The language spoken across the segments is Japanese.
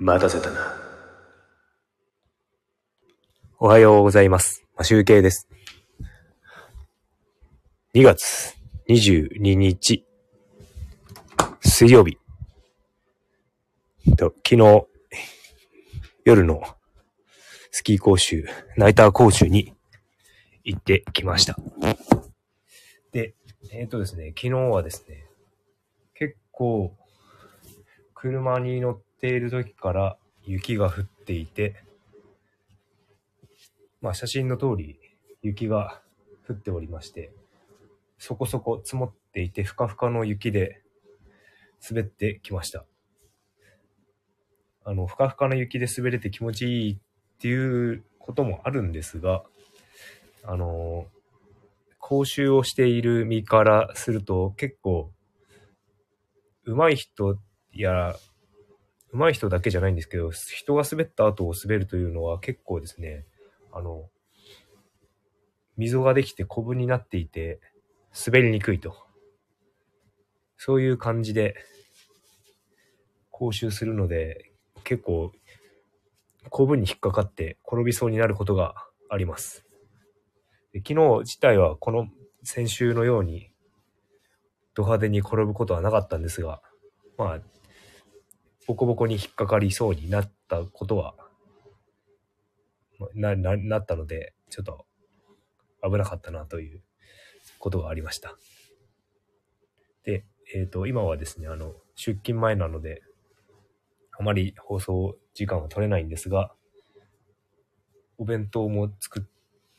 待たせたな。おはようございます。ま、集計です。2月22日、水曜日。と昨日、夜のスキー講習、ナイター講習に行ってきました。で、えっ、とですね、昨日はですね、結構、車に乗ってている時から雪が降っていて、まあ写真の通り雪が降っておりまして、そこそこ積もっていてふかふかの雪で滑ってきました。あの、ふかふかの雪で滑れて気持ちいいっていうこともあるんですが、あの、講習をしている身からすると結構、上手い人や、上手い人だけじゃないんですけど、人が滑った後を滑るというのは結構ですね、あの、溝ができてコブになっていて、滑りにくいと。そういう感じで、講習するので、結構、コブに引っかかって転びそうになることがあります。で昨日自体はこの先週のように、ド派手に転ぶことはなかったんですが、まあ、ボコボコに引っかかりそうになったことはな、な、なったので、ちょっと危なかったなということがありました。で、えっ、と、今はですね、あの、出勤前なので、あまり放送時間は取れないんですが、お弁当も作、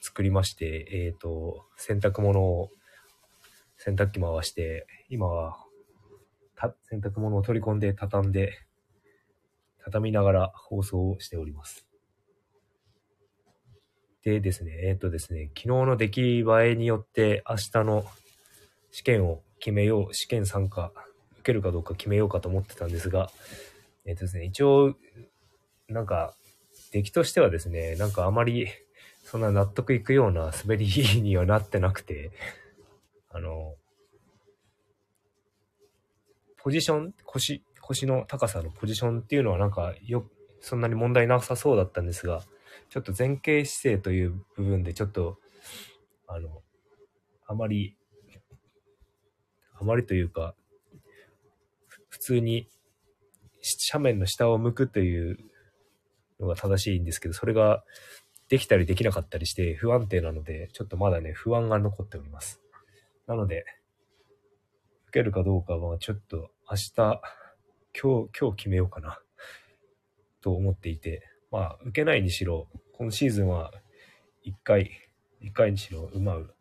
作りまして、えっ、と、洗濯物を洗濯機回して、今は、た、洗濯物を取り込んで畳んで、畳みながら放送をしております。でですね、えっ、とですね、昨日の出来栄えによって明日の試験を決めよう、試験参加、受けるかどうか決めようかと思ってたんですが、えっ、とですね、一応、なんか、出来としてはですね、なんかあまり、そんな納得いくような滑りにはなってなくて、あの、ポジション、腰、腰の高さのポジションっていうのはなんかよ、そんなに問題なさそうだったんですが、ちょっと前傾姿勢という部分でちょっと、あの、あまり、あまりというか、普通に斜面の下を向くというのが正しいんですけど、それができたりできなかったりして不安定なので、ちょっとまだね、不安が残っております。なので、受けるかどうかはちょっと明日、今日、今日決めようかな、と思っていて、まあ、受けないにしろ、今シーズンは一回、一回にしろ、うまう、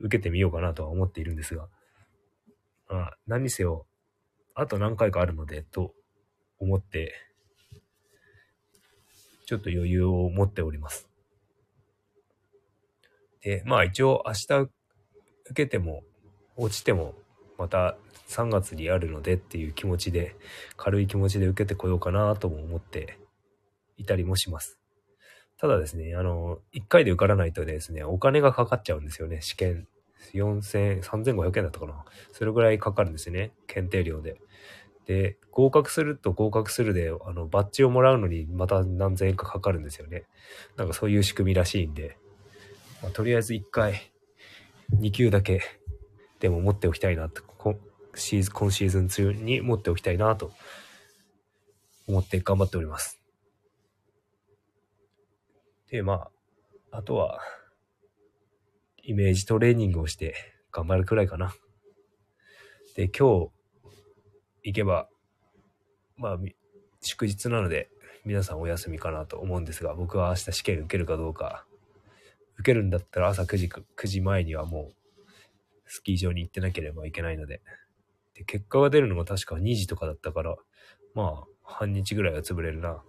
受けてみようかなとは思っているんですが、まあ、何にせよ、あと何回かあるので、と思って、ちょっと余裕を持っております。で、まあ一応明日受けても、落ちても、また3月にあるのでっていう気持ちで、軽い気持ちで受けてこようかなとも思っていたりもします。ただですね、あの、1回で受からないとですね、お金がかかっちゃうんですよね、試験。4000、3500円だったかな。それぐらいかかるんですね、検定料で。で、合格すると合格するで、あの、バッジをもらうのにまた何千円かかかるんですよね。なんかそういう仕組みらしいんで、まあ、とりあえず1回、2級だけでも持っておきたいなと、シーズン今シーズン中に持っておきたいなと思って頑張っております。で、まあ、あとは、イメージトレーニングをして頑張るくらいかな。で、今日行けば、まあ、祝日なので皆さんお休みかなと思うんですが、僕は明日試験受けるかどうか、受けるんだったら朝9時、9時前にはもうスキー場に行ってなければいけないので、で、結果が出るのが確か2時とかだったから、まあ、半日ぐらいは潰れるな、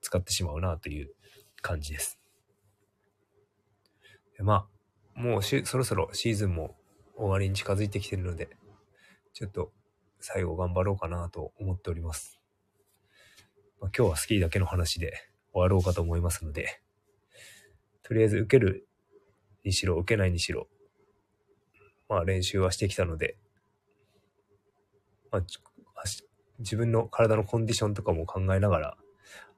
使ってしまうなという感じです。でまあ、もうしそろそろシーズンも終わりに近づいてきてるので、ちょっと最後頑張ろうかなと思っております。まあ、今日はスキーだけの話で終わろうかと思いますので、とりあえず受けるにしろ、受けないにしろ、まあ練習はしてきたので、まあ、自分の体のコンディションとかも考えながら、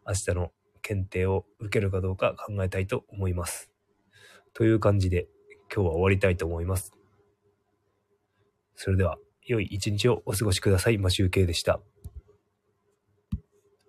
明日の検定を受けるかどうか考えたいと思います。という感じで今日は終わりたいと思います。それでは、良い一日をお過ごしください。マシュウケイでした。